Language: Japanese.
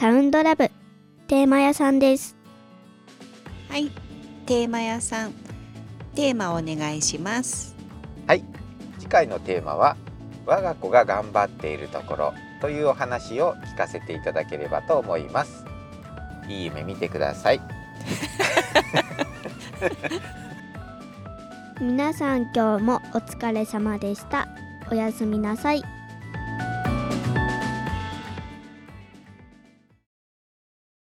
サウンドラブテーマ屋さんです。はいテーマ屋さん。テーマお願いします。はい次回のテーマは我が子が頑張っているところというお話を聞かせていただければと思います。いい夢見てください。皆さん今日もお疲れ様でした。おやすみなさい。